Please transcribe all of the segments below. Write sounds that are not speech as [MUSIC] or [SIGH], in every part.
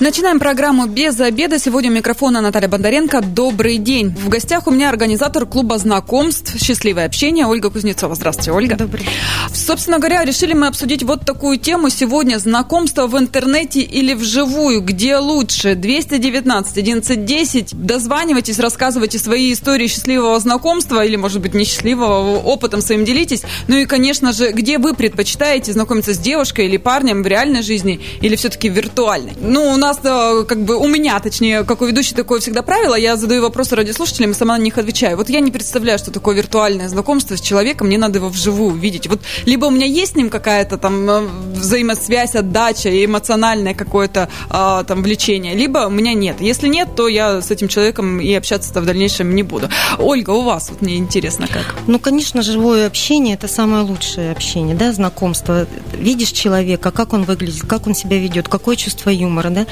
Начинаем программу «Без обеда». Сегодня у микрофона Наталья Бондаренко. Добрый день. В гостях у меня организатор клуба знакомств «Счастливое общение» Ольга Кузнецова. Здравствуйте, Ольга. Добрый. Собственно говоря, решили мы обсудить вот такую тему сегодня. Знакомство в интернете или вживую. Где лучше? 219 1110. Дозванивайтесь, рассказывайте свои истории счастливого знакомства или, может быть, несчастливого. Опытом своим делитесь. Ну и, конечно же, где вы предпочитаете знакомиться с девушкой или парнем в реальной жизни или все-таки виртуальной? Ну, нас, э, как бы, у меня, точнее, как у ведущей, такое всегда правило, я задаю вопросы радиослушателям и сама на них отвечаю. Вот я не представляю, что такое виртуальное знакомство с человеком, мне надо его вживую видеть. Вот либо у меня есть с ним какая-то там э, взаимосвязь, отдача и эмоциональное какое-то а, там влечение, либо у меня нет. Если нет, то я с этим человеком и общаться-то в дальнейшем не буду. Ольга, у вас вот мне интересно как? Ну, конечно, живое общение – это самое лучшее общение, да, знакомство. Видишь человека, как он выглядит, как он себя ведет, какое чувство юмора, да,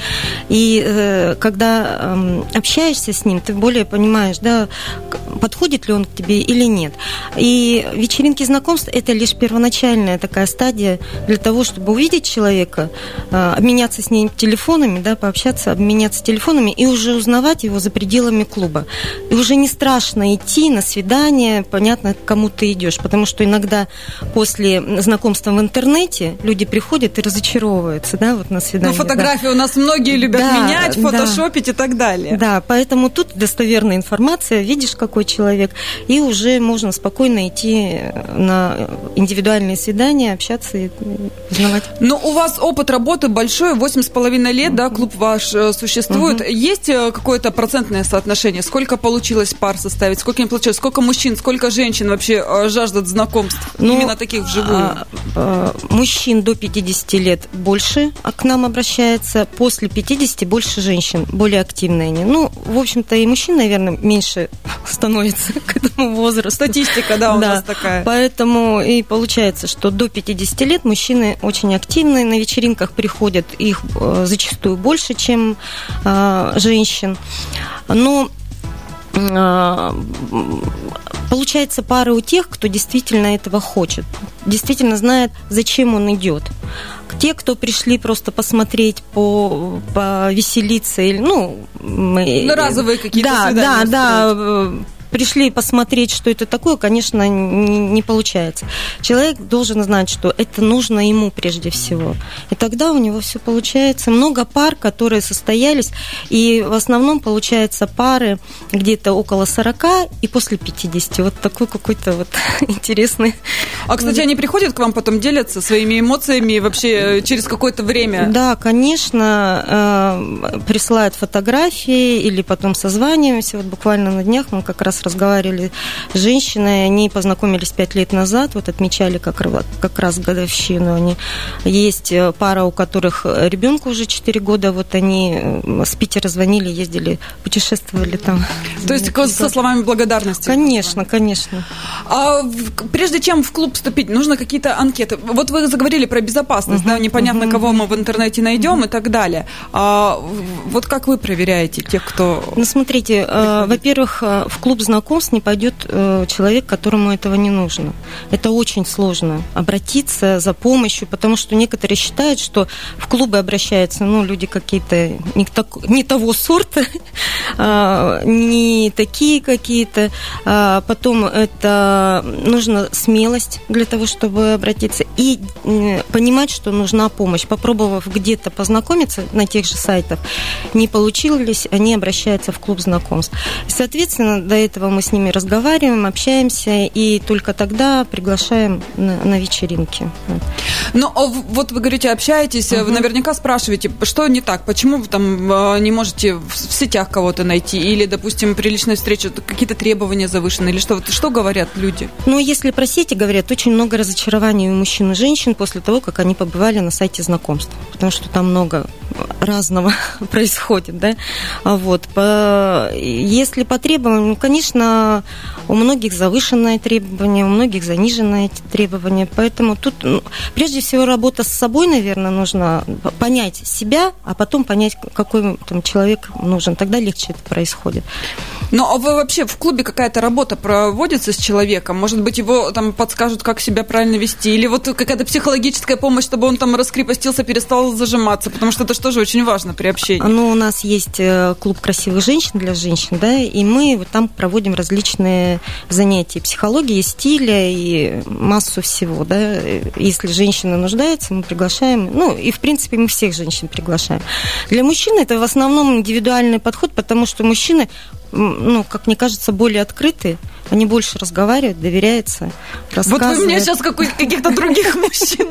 и э, когда э, общаешься с ним, ты более понимаешь, да, подходит ли он к тебе или нет. И вечеринки знакомств – это лишь первоначальная такая стадия для того, чтобы увидеть человека, э, обменяться с ним телефонами, да, пообщаться, обменяться телефонами и уже узнавать его за пределами клуба. И уже не страшно идти на свидание, понятно, к кому ты идешь, потому что иногда после знакомства в интернете люди приходят и разочаровываются, да, вот на свидание. Ну, фотографии да. у нас многие любят да, менять, фотошопить да. и так далее. Да, поэтому тут достоверная информация, видишь, какой человек, и уже можно спокойно идти на индивидуальные свидания, общаться и узнавать. Но у вас опыт работы большой, восемь с половиной лет, да, клуб ваш э, существует. Угу. Есть э, какое-то процентное соотношение? Сколько получилось пар составить? Сколько не получилось? Сколько мужчин, сколько женщин вообще э, жаждут знакомств? Ну, Именно таких вживую. А, а, мужчин до 50 лет больше к нам обращается. После 50 больше женщин, более активные они. Ну, в общем-то, и мужчин, наверное, меньше [LAUGHS] становится к этому возрасту. Статистика, да, у да. нас такая. Поэтому и получается, что до 50 лет мужчины очень активные, на вечеринках приходят, их э, зачастую больше, чем э, женщин. Но э, получается пары у тех, кто действительно этого хочет, действительно знает, зачем он идет те, кто пришли просто посмотреть, по, повеселиться, или, ну... Ну, разовые какие-то Да, да, да, пришли посмотреть, что это такое, конечно, не, не получается. Человек должен знать, что это нужно ему прежде всего. И тогда у него все получается. Много пар, которые состоялись, и в основном получается пары где-то около 40 и после 50. Вот такой какой-то вот [LAUGHS] интересный. А, кстати, они приходят к вам потом делятся своими эмоциями вообще через какое-то время? Да, конечно, э, присылают фотографии или потом созваниваемся. Вот буквально на днях мы как раз разговаривали с женщиной, они познакомились пять лет назад, вот отмечали как, как раз годовщину. Они, есть э, пара, у которых ребенку уже 4 года, вот они э, с Питера звонили, ездили, путешествовали там. То есть со словами благодарности? Конечно, конечно. А прежде чем в клуб вступить, нужно какие-то анкеты. Вот вы заговорили про безопасность, uh-huh, да, непонятно, uh-huh. кого мы в интернете найдем uh-huh. и так далее. А, вот как вы проверяете тех, кто... Ну, смотрите, э, во-первых, в клуб знакомств не пойдет э, человек, которому этого не нужно. Это очень сложно обратиться за помощью, потому что некоторые считают, что в клубы обращаются ну, люди какие-то не, так, не того сорта, [LAUGHS] а, не такие какие-то. А потом это нужна смелость для того, чтобы обратиться и понимать, что нужна помощь. Попробовав где-то познакомиться на тех же сайтах, не получились, они обращаются в клуб знакомств. соответственно, до этого этого мы с ними разговариваем, общаемся, и только тогда приглашаем на, на вечеринки. Ну, а вот вы говорите, общаетесь, угу. вы наверняка спрашиваете, что не так, почему вы там а, не можете в сетях кого-то найти, или, допустим, при личной встрече какие-то требования завышены, или что? Что говорят люди? Ну, если про сети говорят, очень много разочарований у мужчин и женщин после того, как они побывали на сайте знакомств, потому что там много разного [LAUGHS] происходит, да, вот, по, если по требованиям, ну, конечно, у многих завышенные требования, у многих заниженные требования, поэтому тут, ну, прежде всего, работа с собой, наверное, нужно понять себя, а потом понять, какой там человек нужен, тогда легче это происходит. Ну, а вы вообще в клубе какая-то работа проводится с человеком? Может быть, его там подскажут, как себя правильно вести? Или вот какая-то психологическая помощь, чтобы он там раскрепостился, перестал зажиматься? Потому что это же тоже очень важно при общении. Ну, у нас есть э, клуб красивых женщин для женщин, да, и мы там проводим различные занятия психологии, стиля и массу всего, да. Если женщина нуждается, мы приглашаем, ну, и в принципе мы всех женщин приглашаем. Для мужчин это в основном индивидуальный подход, потому что мужчины ну, как мне кажется, более открыты, они больше разговаривают, доверяются, рассказывают. Вот вы мне сейчас каких-то других [LAUGHS] мужчин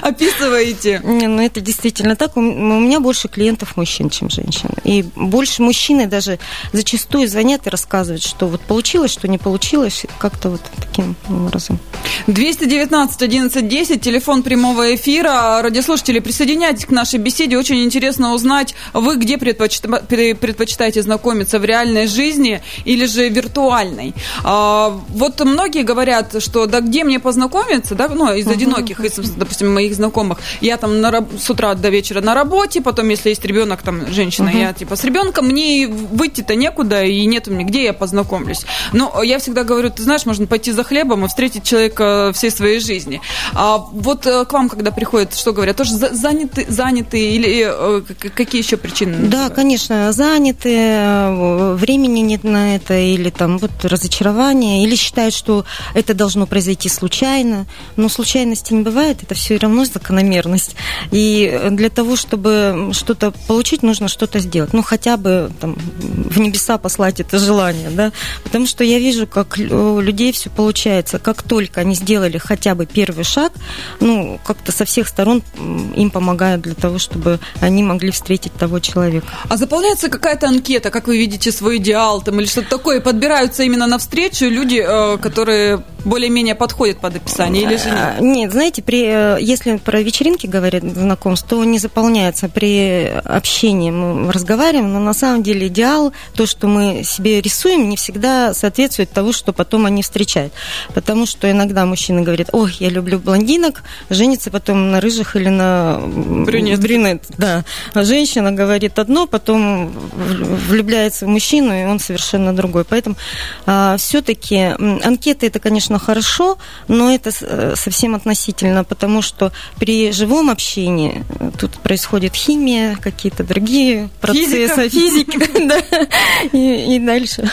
описываете. Ну, это действительно так. У меня больше клиентов мужчин, чем женщин. И больше мужчины даже зачастую звонят и рассказывают, что вот получилось, что не получилось, как-то вот таким образом. 219 11 10, телефон прямого эфира. Радиослушатели, присоединяйтесь к нашей беседе. Очень интересно узнать, вы где предпочитаете знакомиться, в реальной жизни или же виртуальной. А, вот многие говорят, что да где мне познакомиться, да, ну, из одиноких, из, допустим, моих знакомых, я там на, с утра до вечера на работе, потом, если есть ребенок, там, женщина, я типа с ребенком, мне выйти-то некуда, и нет у меня, где я познакомлюсь. Но я всегда говорю, ты знаешь, можно пойти за хлебом и встретить человека всей своей жизни. А вот э, к вам, когда приходят, что говорят, тоже заняты, заняты или э, какие еще причины? Да, конечно, заняты, э, времени нет на это, или там вот разочарование, или считают, что это должно произойти случайно. Но случайности не бывает, это все равно закономерность. И для того, чтобы что-то получить, нужно что-то сделать. Ну, хотя бы там, в небеса послать это желание, да. Потому что я вижу, как у людей все получается. Как только они сделали хотя бы первый шаг, ну, как-то со всех сторон им помогают для того, чтобы они могли встретить того человека. А заполняется какая-то анкета, как вы видите свой идеал там или что-то такое, подбираются именно на встречу люди, э, которые более-менее подходят под описание или же нет? А, нет, знаете, при, э, если про вечеринки говорят знакомств, то не заполняется при общении. Мы разговариваем, но на самом деле идеал, то, что мы себе рисуем, не всегда соответствует тому, что потом они встречают. Потому что иногда мужчина говорит, ой, я люблю блондинок, женится потом на рыжих или на брюнет. брюнет да. А женщина говорит одно, потом влюбляется в мужчину, и он совершенно другой. Поэтому а, все-таки анкеты это, конечно, хорошо, но это э, совсем относительно, потому что при живом общении э, тут происходит химия, какие-то другие процессы, физики, [LAUGHS] и, дальше.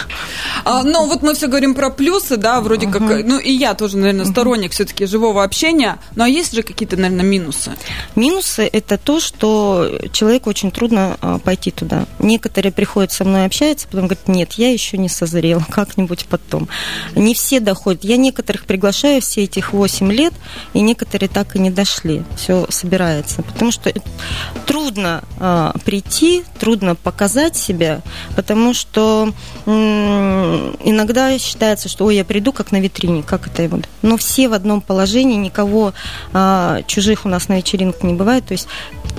А, ну, вот мы все говорим про плюсы, да, вроде как, ну, и я тоже, наверное, сторонник все-таки живого общения, но а есть же какие-то, наверное, минусы? Минусы – это то, что человеку очень трудно а, пойти туда. Некоторые приходят со мной общаются, потом говорят, нет, я еще не созрел, как-нибудь потом. Не все доходят. Я некоторых приглашаю все этих 8 лет, и некоторые так и не дошли. Все собирается. Потому что трудно э, прийти, трудно показать себя, потому что э, иногда считается, что ой, я приду как на витрине, как это вот. Но все в одном положении, никого э, чужих у нас на вечеринках не бывает. То есть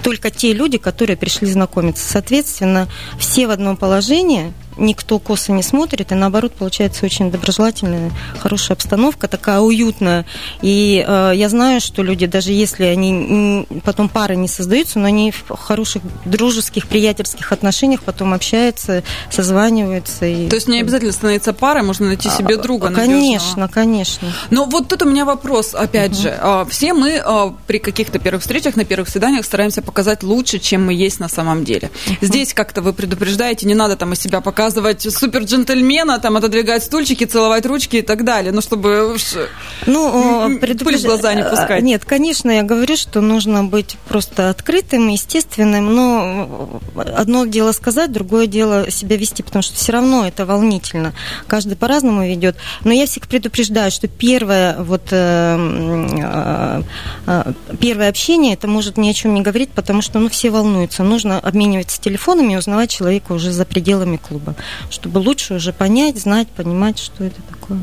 только те люди, которые пришли знакомиться. Соответственно, все в одном положении, никто косо не смотрит, и наоборот получается очень доброжелательная, хорошая обстановка, такая уютная. И э, я знаю, что люди, даже если они потом пары не создаются, но они в хороших дружеских, приятельских отношениях потом общаются, созваниваются. И... То есть не обязательно становиться парой, можно найти себе а, друга. Конечно, надежного. конечно. Но вот тут у меня вопрос, опять угу. же. А, все мы а, при каких-то первых встречах, на первых свиданиях стараемся показать лучше, чем мы есть на самом деле. Угу. Здесь как-то вы предупреждаете, не надо там из себя показывать показывать супер джентльмена, там отодвигать стульчики, целовать ручки и так далее, ну чтобы ну, предупреж... в глаза не пускать. Нет, конечно, я говорю, что нужно быть просто открытым, естественным, но одно дело сказать, другое дело себя вести, потому что все равно это волнительно. Каждый по-разному ведет. Но я всех предупреждаю, что первое вот э, э, первое общение это может ни о чем не говорить, потому что ну все волнуются. Нужно обмениваться телефонами и узнавать человека уже за пределами клуба чтобы лучше уже понять, знать, понимать, что это такое.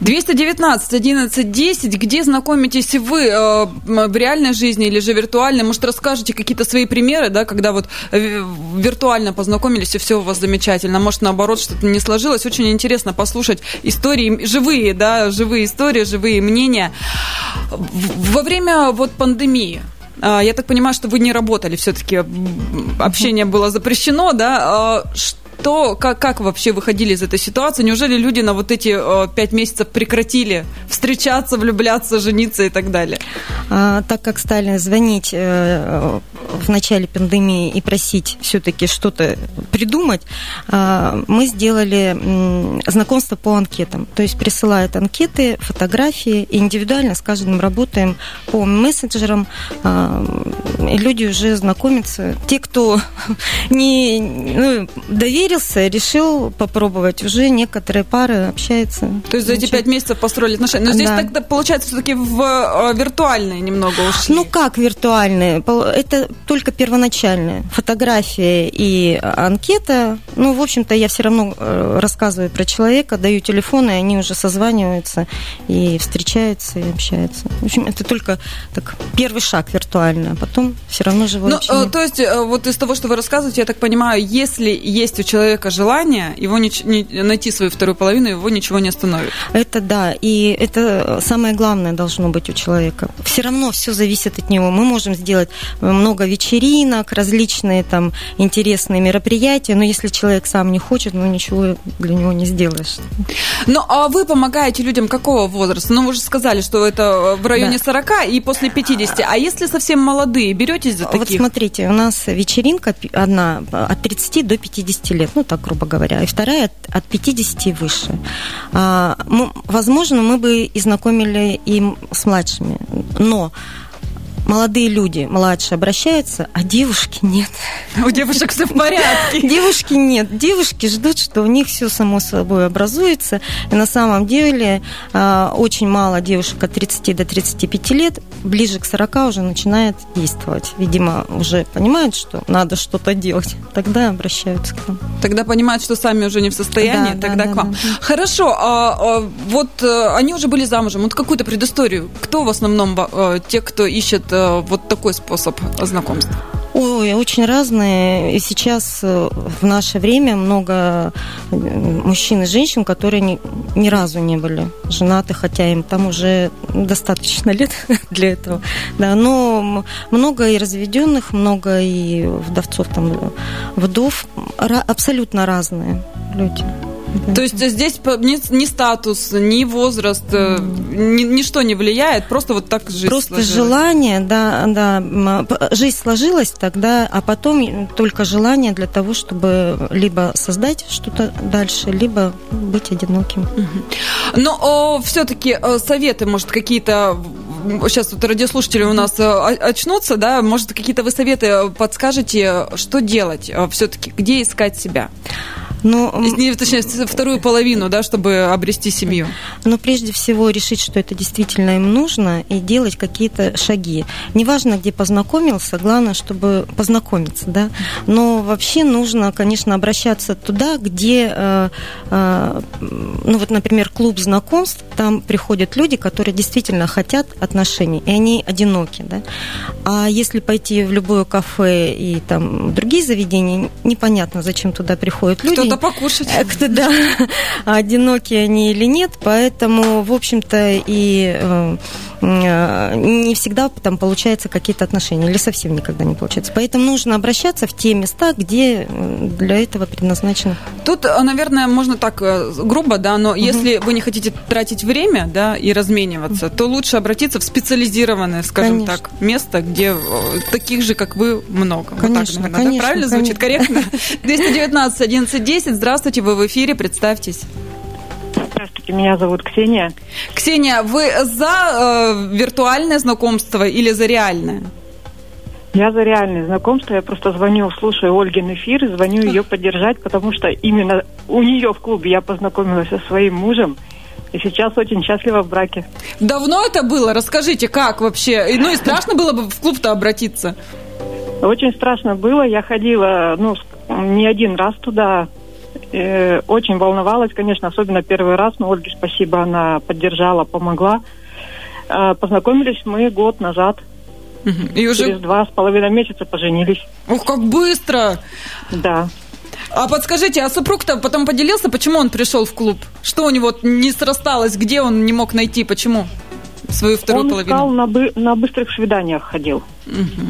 219 11 10. Где знакомитесь вы э, в реальной жизни или же виртуально? Может, расскажете какие-то свои примеры, да, когда вот э, виртуально познакомились, и все у вас замечательно. Может, наоборот, что-то не сложилось. Очень интересно послушать истории, живые, да, живые истории, живые мнения. Во время вот пандемии, э, я так понимаю, что вы не работали, все-таки общение было запрещено, да? То как, как вообще выходили из этой ситуации? Неужели люди на вот эти э, пять месяцев прекратили встречаться, влюбляться, жениться и так далее? А, так как стали звонить э, в начале пандемии и просить все-таки что-то придумать, э, мы сделали э, знакомство по анкетам. То есть присылают анкеты, фотографии, и индивидуально с каждым работаем по мессенджерам. Э, люди уже знакомятся. Те, кто [LAUGHS] не ну, доверился, решил попробовать, уже некоторые пары общаются. То есть за эти пять месяцев построили отношения. Но здесь да. тогда получается все-таки в э, виртуальные немного ушли. Ну как виртуальные? Это только первоначальные. Фотография и анкета. Ну, в общем-то, я все равно э, рассказываю про человека, даю телефон, и они уже созваниваются и встречаются, и общаются. В общем, это только так, первый шаг виртуально, а потом все равно живое ну, общение. То есть, э, вот из того, что вы рассказываете, я так понимаю, если есть у человека желание его не, не, найти свою вторую половину, его ничего не остановит. Это да, и это самое главное должно быть у человека. Все равно все зависит от него. Мы можем сделать много вечеринок, различные там интересные мероприятия, но если человек сам не хочет, ну ничего для него не сделаешь. Ну, а вы помогаете людям какого возраста? Ну, вы же сказали, что это в районе да. 40 и после 50. А если совсем молодые, беретесь за таких? Вот смотрите, у нас вечеринка одна от 30 до 50 лет, ну так грубо говоря, и вторая от, от 50 и выше. А, мы, возможно, мы бы и знакомили им с младшими, но молодые люди, младшие, обращаются, а девушки нет. [LAUGHS] У девушек все в порядке. Девушки нет. Девушки ждут, что у них все само собой образуется. И на самом деле а, очень мало девушек от 30 до 35 лет, ближе к 40 уже начинает действовать. Видимо, уже понимают, что надо что-то делать. Тогда обращаются к нам. Тогда понимают, что сами уже не в состоянии, да, тогда да, к вам. Да, да. Хорошо, а, а, вот а, они уже были замужем. Вот какую-то предысторию. Кто в основном а, те, кто ищет Э, вот такой способ знакомства? Ой, очень разные. И сейчас э, в наше время много э, мужчин и женщин, которые ни, ни разу не были женаты, хотя им там уже достаточно [LAUGHS] лет для этого. Да, но много и разведенных, много и вдовцов, там, вдов, абсолютно разные люди. То есть здесь ни, ни статус, ни возраст, mm. ни, ничто не влияет, просто вот так жизнь Просто сложилась. желание, да, да, жизнь сложилась тогда, а потом только желание для того, чтобы либо создать что-то дальше, либо быть одиноким. Но все-таки э, советы, может, какие-то сейчас вот радиослушатели у нас э, очнутся, да, может, какие-то вы советы подскажете, что делать все-таки, где искать себя? Но, не, точнее, вторую половину, да, чтобы обрести семью. Но прежде всего решить, что это действительно им нужно, и делать какие-то шаги. Неважно, где познакомился, главное, чтобы познакомиться, да. Но вообще нужно, конечно, обращаться туда, где, э, э, ну вот, например, клуб знакомств, там приходят люди, которые действительно хотят отношений, и они одиноки, да. А если пойти в любое кафе и там другие заведения, непонятно, зачем туда приходят люди что-то покушать. Кто, да, [LAUGHS] одинокие они или нет, поэтому, в общем-то, и э, э, не всегда там получается какие-то отношения, или совсем никогда не получается. Поэтому нужно обращаться в те места, где э, для этого предназначено. Тут, наверное, можно так грубо, да, но угу. если вы не хотите тратить время, да, и размениваться, то лучше обратиться в специализированное, скажем конечно. так, место, где таких же, как вы, много. Конечно, вот так, конечно, да? Правильно конечно. звучит? Корректно? 219 11 10 10. Здравствуйте, вы в эфире, представьтесь. Здравствуйте, меня зовут Ксения. Ксения, вы за э, виртуальное знакомство или за реальное? Я за реальное знакомство. Я просто звоню, слушаю Ольгин эфир, звоню ее поддержать, потому что именно у нее в клубе я познакомилась со своим мужем. И сейчас очень счастлива в браке. Давно это было? Расскажите, как вообще? Ну и страшно было бы в клуб-то обратиться? Очень страшно было. Я ходила, ну, не один раз туда. Э, очень волновалась, конечно, особенно первый раз, но Ольге спасибо, она поддержала, помогла. Э, познакомились мы год назад. И уже... Через два с половиной месяца поженились. Ух, как быстро! Да. А подскажите, а супруг-то потом поделился, почему он пришел в клуб? Что у него не срасталось? Где он не мог найти? Почему? Свою вторую он половину? Он на, бы, на быстрых свиданиях ходил. Угу.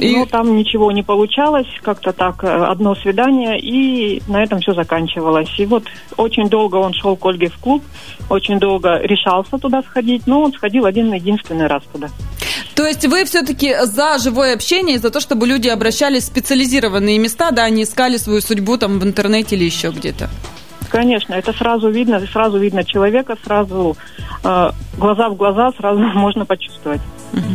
И... Но там ничего не получалось, как-то так, э, одно свидание, и на этом все заканчивалось. И вот очень долго он шел к Ольге в клуб, очень долго решался туда сходить, но он сходил один единственный раз туда. То есть вы все-таки за живое общение, за то, чтобы люди обращались в специализированные места, да, они искали свою судьбу там в интернете или еще где-то? Конечно, это сразу видно, сразу видно человека, сразу э, глаза в глаза, сразу [LAUGHS] можно почувствовать.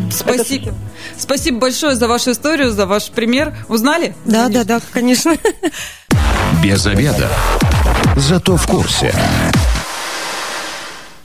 Спасибо. Спасибо большое за вашу историю, за ваш пример. Узнали? Да, да, да, конечно. Без обеда. Зато в курсе.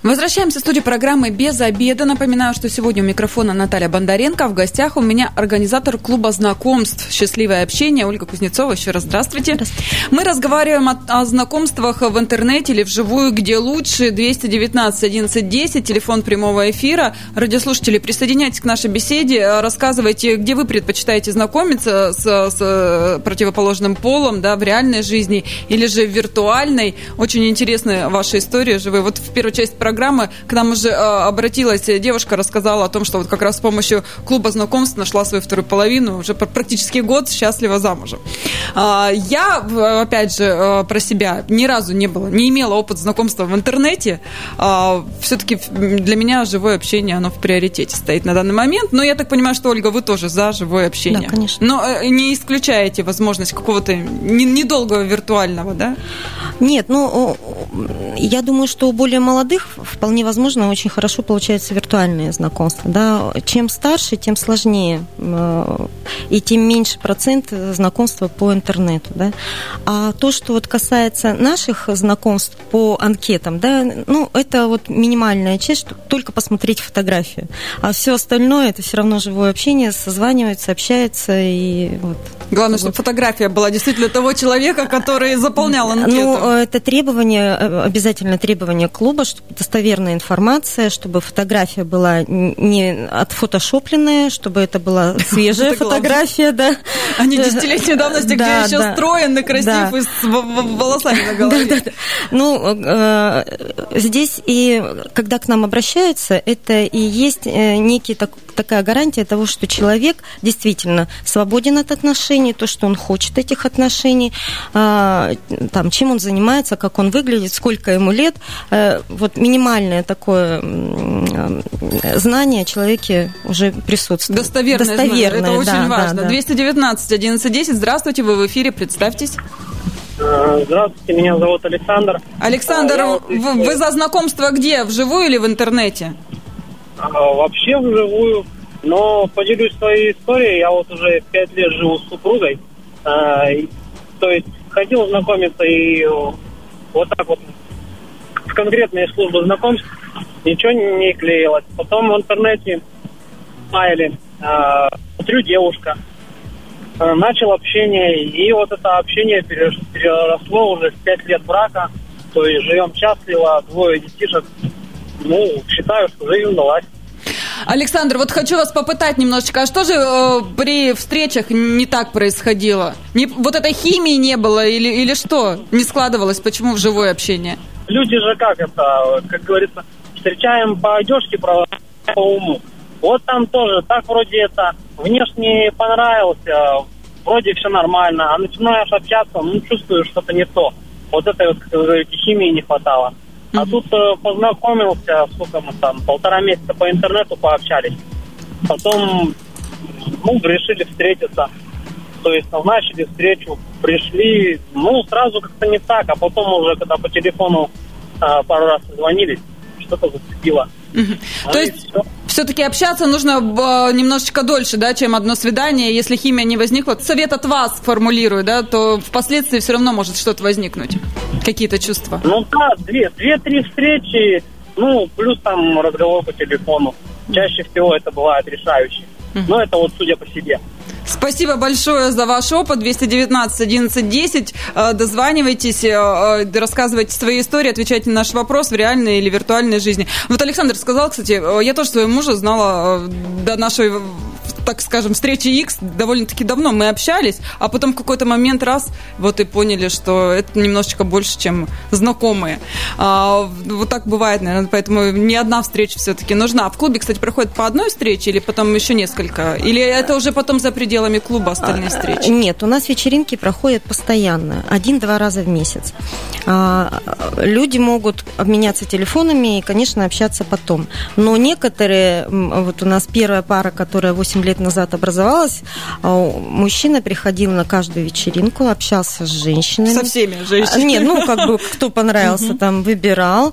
Возвращаемся в студию программы «Без обеда». Напоминаю, что сегодня у микрофона Наталья Бондаренко. В гостях у меня организатор клуба знакомств «Счастливое общение» Ольга Кузнецова. Еще раз здравствуйте. здравствуйте. Мы разговариваем о, о знакомствах в интернете или вживую, где лучше. 219 11 10, телефон прямого эфира. Радиослушатели, присоединяйтесь к нашей беседе. Рассказывайте, где вы предпочитаете знакомиться с, с противоположным полом да, в реальной жизни или же в виртуальной. Очень интересны ваши истории живые. Вот в первой части программы программы к нам уже э, обратилась девушка, рассказала о том, что вот как раз с помощью клуба знакомств нашла свою вторую половину, уже практически год счастлива замужем. А, я, опять же, э, про себя ни разу не было, не имела опыт знакомства в интернете. А, Все-таки для меня живое общение, оно в приоритете стоит на данный момент. Но я так понимаю, что, Ольга, вы тоже за живое общение. Да, конечно. Но э, не исключаете возможность какого-то недолгого виртуального, да? Нет, ну, я думаю, что у более молодых вполне возможно очень хорошо получается виртуальные знакомства. Да? Чем старше, тем сложнее, э, и тем меньше процент знакомства по интернету. Да? А то, что вот касается наших знакомств по анкетам, да, ну, это вот минимальная часть, только посмотреть фотографию. А все остальное это все равно живое общение, созванивается, общается и вот. Главное, чтобы фотография была действительно того человека, который заполнял анкету. Ну, это требование, э, обязательно требование клуба, чтобы достоверная информация, чтобы фотография была не отфотошопленная, чтобы это была [LAUGHS] свежая фотография, да. А не десятилетней давности, где еще стройный, красив и с волосами на голове. Ну, э, здесь и когда к нам обращаются, это и есть э, некий такая гарантия того, что человек действительно свободен от отношений, то, что он хочет этих отношений, а, там, чем он занимается, как он выглядит, сколько ему лет. Э, вот минимальное такое знание о человеке уже присутствует. Достоверное, Достоверное знание. Это очень да, важно. Да, да. 219 11 10. Здравствуйте, вы в эфире, представьтесь. Э, здравствуйте, меня зовут Александр. Александр, вот вы, вы за знакомство где? Вживую или в интернете? А, вообще вживую. Но поделюсь своей историей. Я вот уже пять лет живу с супругой. А, то есть ходил знакомиться и вот так вот в конкретные службы знакомств ничего не клеилось. Потом в интернете смайли, э, смотрю девушка, э, начал общение, и вот это общение переросло уже в пять лет брака, то есть живем счастливо, двое детишек, ну, считаю, что жизнь удалась. Александр, вот хочу вас попытать немножечко, а что же э, при встречах не так происходило? Не, вот этой химии не было или, или что не складывалось? Почему в живое общение? Люди же как это, как говорится, встречаем по одежке, по уму. Вот там тоже, так вроде это, внешне понравился, вроде все нормально, а начинаешь общаться, ну, чувствуешь, что-то не то. Вот этой вот, как вы говорите, химии не хватало. А тут э, познакомился, сколько мы там, полтора месяца по интернету пообщались. Потом, ну, решили встретиться. То есть назначили встречу, пришли, ну, сразу как-то не так, а потом уже, когда по телефону э, пару раз звонились, что-то зацепило. То есть все-таки общаться нужно э, немножечко дольше, да, чем одно свидание. Если химия не возникла, совет от вас формулирую, да, то впоследствии все равно может что-то возникнуть, какие-то чувства. Ну да, две, две-три встречи, ну, плюс там разговор по телефону. Чаще всего это бывает решающий. Но это вот судя по себе. Спасибо большое за ваш опыт. 219 11 10. Дозванивайтесь, э, э, рассказывайте свои истории, отвечайте на наш вопрос в реальной или виртуальной жизни. Вот Александр сказал, кстати, э, я тоже своего мужа знала до нашей так скажем, встречи X довольно-таки давно мы общались, а потом в какой-то момент раз вот и поняли, что это немножечко больше, чем знакомые. А, вот так бывает, наверное, поэтому не одна встреча все-таки нужна. А в клубе, кстати, проходит по одной встрече или потом еще несколько? Или это уже потом за пределами клуба остальные А, встречи? Нет, у нас вечеринки проходят постоянно, один-два раза в месяц. А, Люди могут обменяться телефонами и, конечно, общаться потом. Но некоторые, вот у нас первая пара, которая 8 лет назад образовалась, а, мужчина приходил на каждую вечеринку, общался с женщинами. Со всеми женщинами. Нет, ну, как бы, кто понравился, там, выбирал.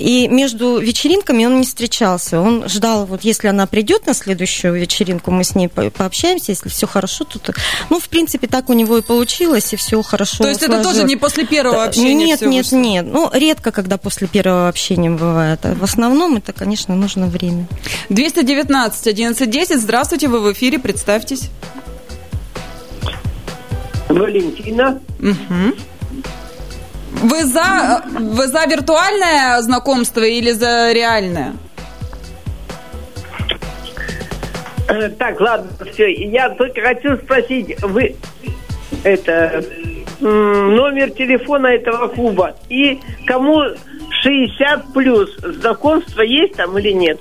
И между вечеринками он не встречался. Он ждал, вот если она придет на следующую вечеринку, мы с ней пообщаемся, если все хорошо, то... Ну, в принципе, так у него и получилось, и все хорошо То есть это тоже сложилось. не после первого общения Нет, нет, вышло? нет. Ну, редко, когда после первого общения бывает. А В основном это, конечно, нужно время. 219 1110. Здравствуйте, вы в эфире, представьтесь. Валентина. Мгм. Вы за, вы за виртуальное знакомство или за реальное? Так, ладно, все. Я только хочу спросить, вы это номер телефона этого клуба и кому 60 плюс знакомство есть там или нет?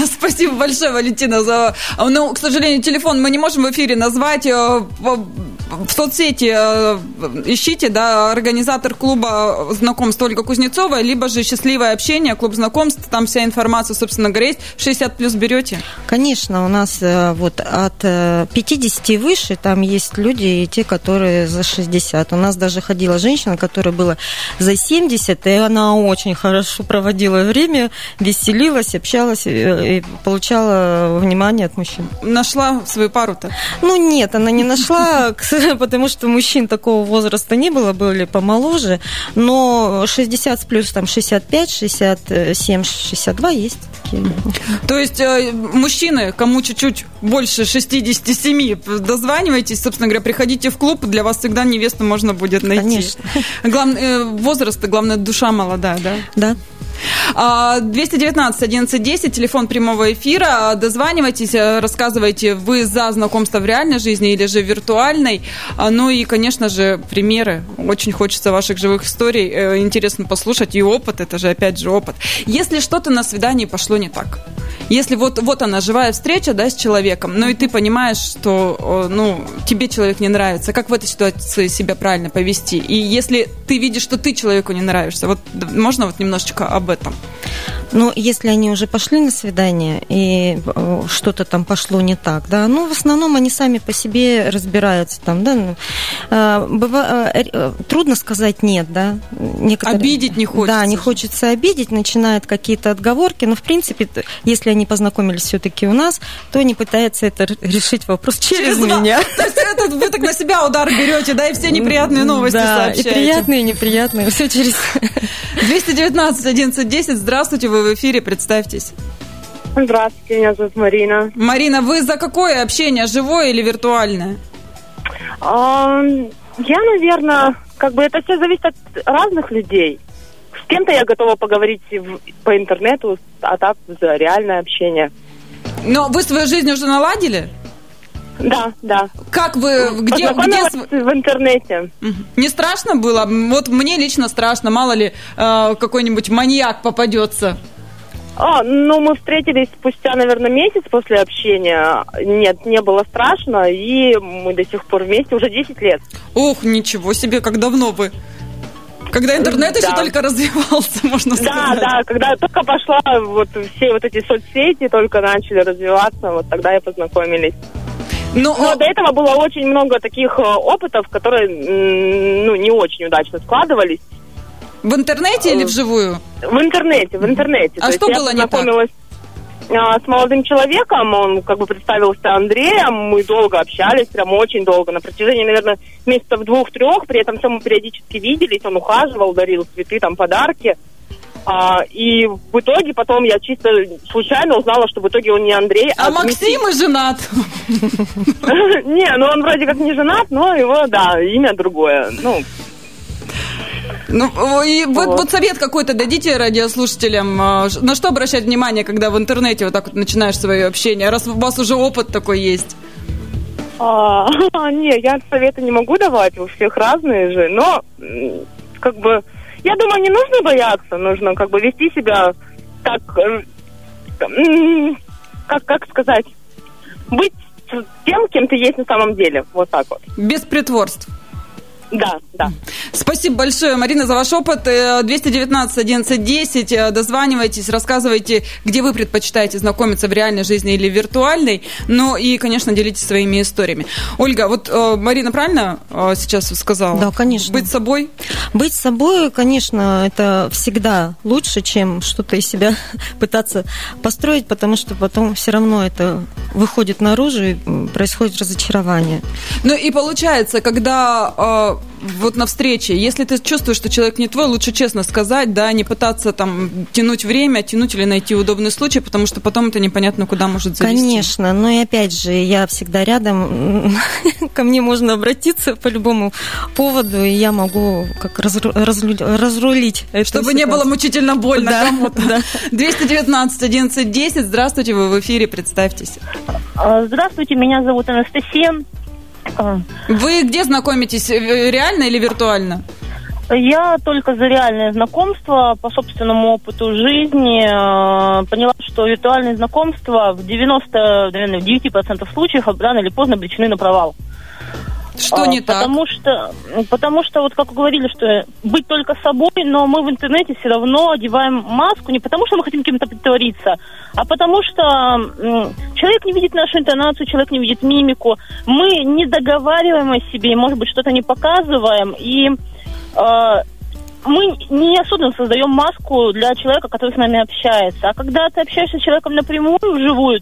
[LAUGHS] Спасибо большое, Валентина, за... Ну, к сожалению, телефон мы не можем в эфире назвать. Э, В соцсети э, ищите, да, организатор клуба знакомств Ольга Кузнецова, либо же «Счастливое общение», клуб знакомств, там вся информация, собственно говоря, есть. 60 плюс берете? Конечно, у нас э, вот от э, 50 и выше там есть люди и те, которые за 60. У нас даже ходила женщина, которая была за 70, и она очень хорошо проводила время, веселилась, общалась э, и получала внимание от мужчин. Нашла свою пару-то? Ну нет, она не нашла, к- [LAUGHS] потому что мужчин такого возраста не было, были помоложе, но 60 с плюс там 65, 67, 62 есть такие. То есть э, мужчины, кому чуть-чуть больше 67, дозванивайтесь, собственно говоря, приходите в клуб, для вас всегда невесту можно будет найти. Конечно. Главное, э, возраст, главное, душа молодая, да? Да. А, 219 1110, телефон прямого эфира. Дозванивайтесь, э, рассказывайте, вы за знакомство в реальной жизни или же виртуальной. А, Ну и, конечно же, примеры. Очень хочется ваших живых историй. Э, Интересно послушать. И опыт, это же опять же опыт. Если что-то на свидании пошло не так, если вот, вот она, живая встреча, да, с человеком, ну и ты понимаешь, что, ну, тебе человек не нравится, как в этой ситуации себя правильно повести? И если ты видишь, что ты человеку не нравишься, вот можно вот немножечко об этом? Ну, если они уже пошли на свидание и что-то там пошло не так, да, ну, в основном они сами по себе разбираются там, да. ну, э, быва- э, э, трудно сказать нет, да. Некоторые- Обидеть не хочется Да, не хочется обидеть, начинают какие-то отговорки, но, в принципе, если они познакомились все-таки у нас, то они пытаются это решить вопрос через, вас. меня. [LAUGHS] То есть это вы так на себя удар берете, да, и все неприятные новости да, и сообщаете. приятные, и неприятные, все через... [LAUGHS] 219 1110, здравствуйте, вы в эфире, представьтесь. Здравствуйте, меня зовут Марина. Марина, вы за какое общение, живое или виртуальное? Я, наверное, как бы это все зависит от разных людей. С кем-то я готова поговорить в- по интернету, а так за реальное общение. Но вы свою жизнь уже наладили? Да, да. Как вы, где, где... В интернете. Не страшно было? Вот мне лично страшно, мало ли э, какой-нибудь маньяк попадется. А, ну, мы встретились спустя, наверное, месяц после общения. Нет, не было страшно, и мы до сих пор вместе уже 10 лет. Ух, ничего себе, как давно вы. Когда интернет еще Да. только развивался, можно Да, сказать. да, когда только пошла, вот все вот эти соцсети только начали развиваться, вот тогда и познакомились. Ну, Но до этого было очень много таких э, опытов, которые, ну, не очень удачно складывались. в интернете или вживую? В интернете, в интернете. А То что было не так? А, с молодым человеком, он как бы представился Андреем, мы долго общались, прям очень долго, на протяжении, наверное, месяцев двух-трех, при этом все мы периодически виделись, он ухаживал, дарил цветы, там, подарки. А, и в итоге потом я чисто случайно узнала, что в итоге он не Андрей, А Дмитрий. Максим и женат. [LAUGHS] Не, ну он вроде как не женат, но его, да, имя другое. Ну, Ну, и вот, Вот. вот совет какой-то дадите радиослушателям, а, на что обращать внимание, когда в интернете вот так вот начинаешь свое общение, раз у вас уже опыт такой есть? А, [LAUGHS] не, я советы не могу давать, у всех разные же, но как бы, я думаю, не нужно бояться, нужно как бы вести себя так, э, как, как сказать, быть тем, кем ты есть на самом деле, вот так вот. Без притворств. Да, да. Спасибо большое, Марина, за ваш опыт. Э, 219 11 э, Дозванивайтесь, рассказывайте, где вы предпочитаете знакомиться в реальной жизни или виртуальной. Ну и, конечно, делитесь своими историями. Ольга, вот э, Марина правильно э, сейчас сказала? Да, конечно. Быть собой? Быть собой, конечно, это всегда лучше, чем что-то из себя [LAUGHS] пытаться построить, потому что потом все равно это выходит наружу и происходит разочарование. Ну и получается, когда э, вот на встрече, если ты чувствуешь, что человек не твой, лучше честно сказать, да, не пытаться там тянуть время, тянуть или найти удобный случай, потому что потом это непонятно куда может завести. Конечно, но и опять же, я всегда рядом, [LAUGHS] ко мне можно обратиться по любому поводу, и я могу как разру- разрулить Чтобы не было мучительно больно Да, кому-то. да. 219 11 10. Здравствуйте, вы в эфире, представьтесь. А, Здравствуйте, меня зовут Анастасия. А, Вы где знакомитесь, э, реально или виртуально? Я только за реальное знакомство по собственному опыту жизни э, поняла, что виртуальные знакомства в 90, наверное, в 9% случаев рано или поздно обречены на провал. Что А, не так? потому Что, потому что, вот как вы говорили, что быть только собой, но мы в интернете все равно одеваем маску не потому, что мы хотим кем-то притвориться, а потому что человек не видит нашу интонацию, человек не видит мимику. Мы не договариваем о себе, может быть, что-то не показываем, и э, мы неосознанно создаем маску для человека, который с нами общается. А когда ты общаешься с человеком напрямую, вживую,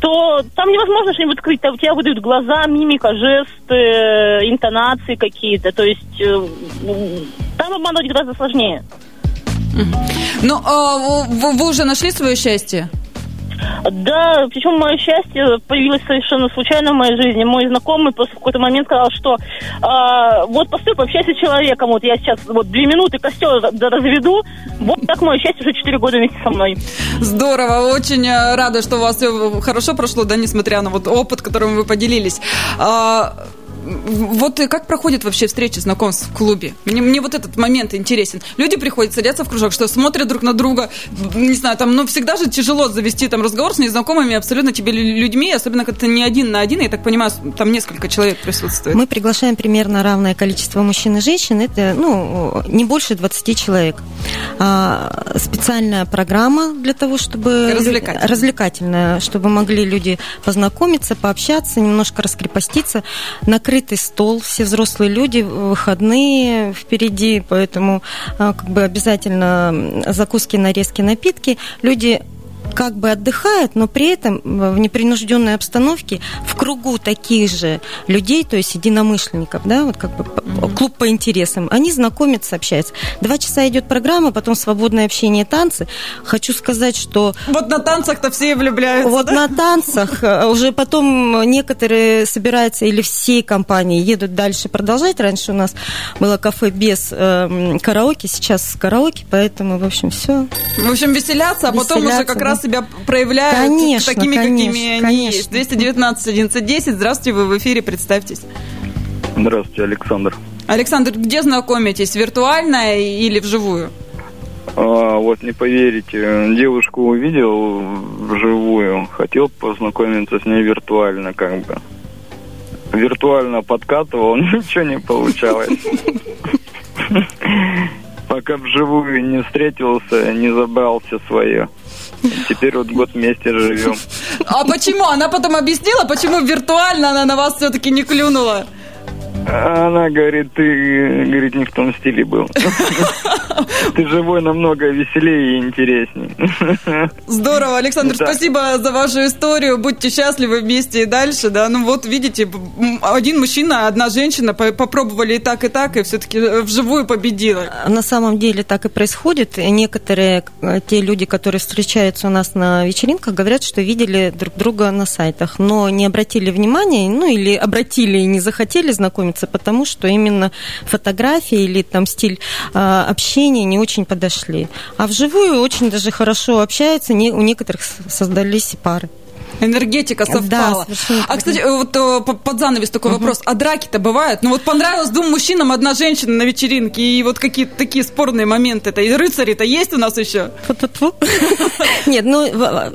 то там невозможно что-нибудь скрыть. У тебя выдают глаза, мимика, жесты, интонации какие-то. То есть э, там обманывать гораздо сложнее. Ну, а, вы уже нашли свое счастье? Да, причем мое счастье появилось совершенно случайно в моей жизни. Мой знакомый просто в какой-то момент сказал, что а, вот постой, пообщайся с человеком, вот я сейчас вот две минуты костер разведу, вот так мое счастье уже четыре года вместе со мной. Здорово, очень э, рада, что у вас все хорошо прошло, да, несмотря на вот опыт, которым вы поделились. Вот как проходит вообще встреча знакомств в клубе? Мне, мне вот этот момент интересен. Люди приходят, садятся в кружок, что смотрят друг на друга, не знаю, там, ну, всегда же тяжело завести там разговор с незнакомыми абсолютно тебе лю- людьми, особенно когда ты не один на один, я так понимаю, там несколько человек присутствует. Мы приглашаем примерно равное количество мужчин и женщин. Это ну, не больше 20 человек. А, специальная программа для того, чтобы... Развлекательная. Развлекательная, чтобы могли люди познакомиться, пообщаться, немножко раскрепоститься. Накрытый стол, все взрослые люди, выходные впереди, поэтому а, как бы обязательно закуски, нарезки, напитки. Люди как бы отдыхают, но при этом в непринужденной обстановке в кругу таких же людей, то есть единомышленников, да, вот как бы п- клуб по интересам, они знакомятся, общаются. Два часа идет программа, потом свободное общение, танцы. Хочу сказать, что Вот на танцах-то все влюбляются. вот да? на танцах э, уже потом некоторые собираются или всей компании едут дальше продолжать. Раньше у нас было кафе без э, караоке, сейчас с караоке, поэтому, в общем, все. В общем, веселятся, а потом уже как да. раз себя проявляют Конечно, такими, конечно, какими они конечно. есть. 219 11 10. Здравствуйте, вы в эфире, представьтесь. Здравствуйте, Александр. Александр, где знакомитесь? Виртуально или вживую? А, вот не поверите, девушку увидел вживую, хотел познакомиться с ней виртуально, как бы. Виртуально подкатывал, [LAUGHS] ничего не получалось. [LAUGHS] Пока вживую не встретился, не забрал все свое. Теперь вот год вместе живем. А почему? Она потом объяснила, почему виртуально она на вас все-таки не клюнула? Она говорит, ты, говорит, не в том стиле был. [LAUGHS] Ты живой намного веселее и интереснее. Здорово, Александр, Да. спасибо за вашу историю. Будьте счастливы вместе и дальше, да. Ну вот, видите, один мужчина, одна женщина по- попробовали и так, и так, и все-таки вживую победила. На самом деле так и происходит. И Некоторые э, те люди, которые встречаются у нас на вечеринках, говорят, что видели друг друга на сайтах, но не обратили внимания, ну или обратили и не захотели знакомиться, расходятся, потому что именно фотографии или там стиль а, общения не очень подошли. А вживую очень даже хорошо общаются, не, у некоторых создались пары. Энергетика совпала. Да, а, кстати, вот э, под занавес такой угу. вопрос. А драки-то бывают? Ну вот понравилось двум мужчинам одна женщина на вечеринке, и вот какие-то такие спорные моменты. -то. И рыцари-то есть у нас еще? [LAUGHS] Нет, ну э,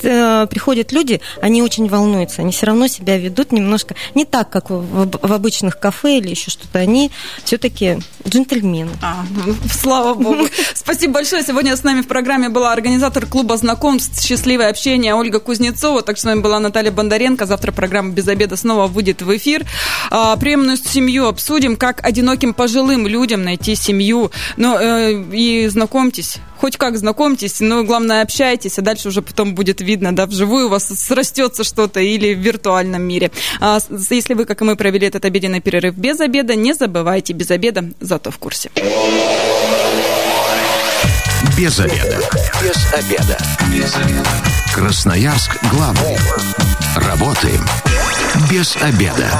приходят люди, они очень волнуются, они все равно себя ведут немножко не так, как в обычных кафе или еще что-то. Они все-таки джентльмены. А, ну, слава богу. [LAUGHS] Спасибо большое. Сегодня с нами в программе была организатор клуба знакомств «Счастливое общение» Ольга Кузнецова. Так что с вами была Наталья Бондаренко. Завтра программа «Без обеда» снова выйдет в эфир. А, приемную семью обсудим, как одиноким пожилым людям найти семью. Ну, э, и знакомьтесь хоть как знакомьтесь, но главное общайтесь, а дальше уже потом будет видно, да, вживую у вас срастется что-то или в виртуальном мире. А, если вы, как и мы, провели этот обеденный перерыв без обеда, не забывайте, без обеда, зато в курсе. Без обеда. Без обеда. Без обеда. Красноярск главный. Работаем без обеда.